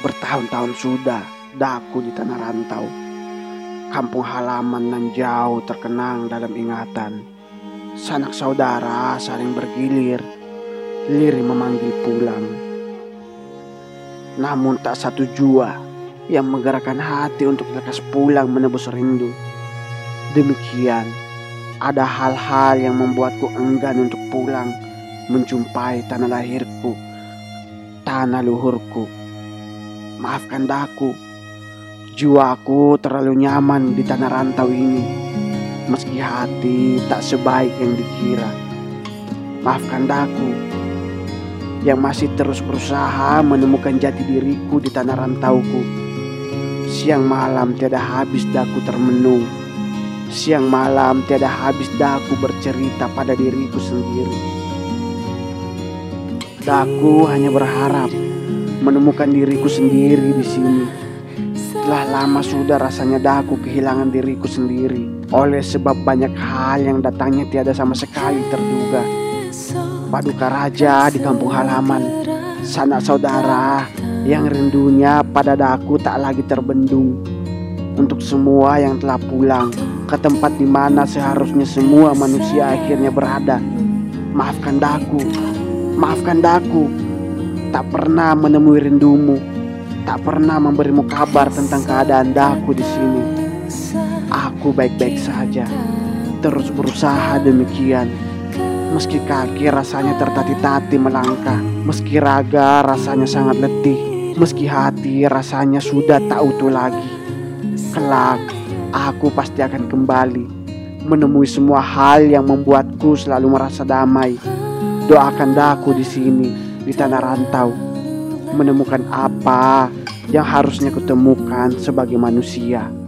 Bertahun-tahun sudah daku di tanah rantau. Kampung halaman nan jauh terkenang dalam ingatan. Sanak saudara saling bergilir, lirih memanggil pulang. Namun tak satu jua yang menggerakkan hati untuk lekas pulang menebus rindu. Demikian, ada hal-hal yang membuatku enggan untuk pulang menjumpai tanah lahirku, tanah luhurku Maafkan daku. Jiwaku terlalu nyaman di tanah rantau ini. Meski hati tak sebaik yang dikira. Maafkan daku yang masih terus berusaha menemukan jati diriku di tanah rantauku. Siang malam tiada habis daku termenung. Siang malam tiada habis daku bercerita pada diriku sendiri. Daku hanya berharap menemukan diriku sendiri di sini. Telah lama sudah rasanya daku kehilangan diriku sendiri oleh sebab banyak hal yang datangnya tiada sama sekali terduga. Paduka raja di kampung halaman, sanak saudara yang rindunya pada daku tak lagi terbendung. Untuk semua yang telah pulang ke tempat di mana seharusnya semua manusia akhirnya berada. Maafkan daku, maafkan daku tak pernah menemui rindumu, tak pernah memberimu kabar tentang keadaan daku di sini. Aku baik-baik saja, terus berusaha demikian. Meski kaki rasanya tertati-tati melangkah, meski raga rasanya sangat letih, meski hati rasanya sudah tak utuh lagi. Kelak, aku pasti akan kembali menemui semua hal yang membuatku selalu merasa damai. Doakan daku di sini di tanah rantau, menemukan apa yang harusnya kutemukan sebagai manusia.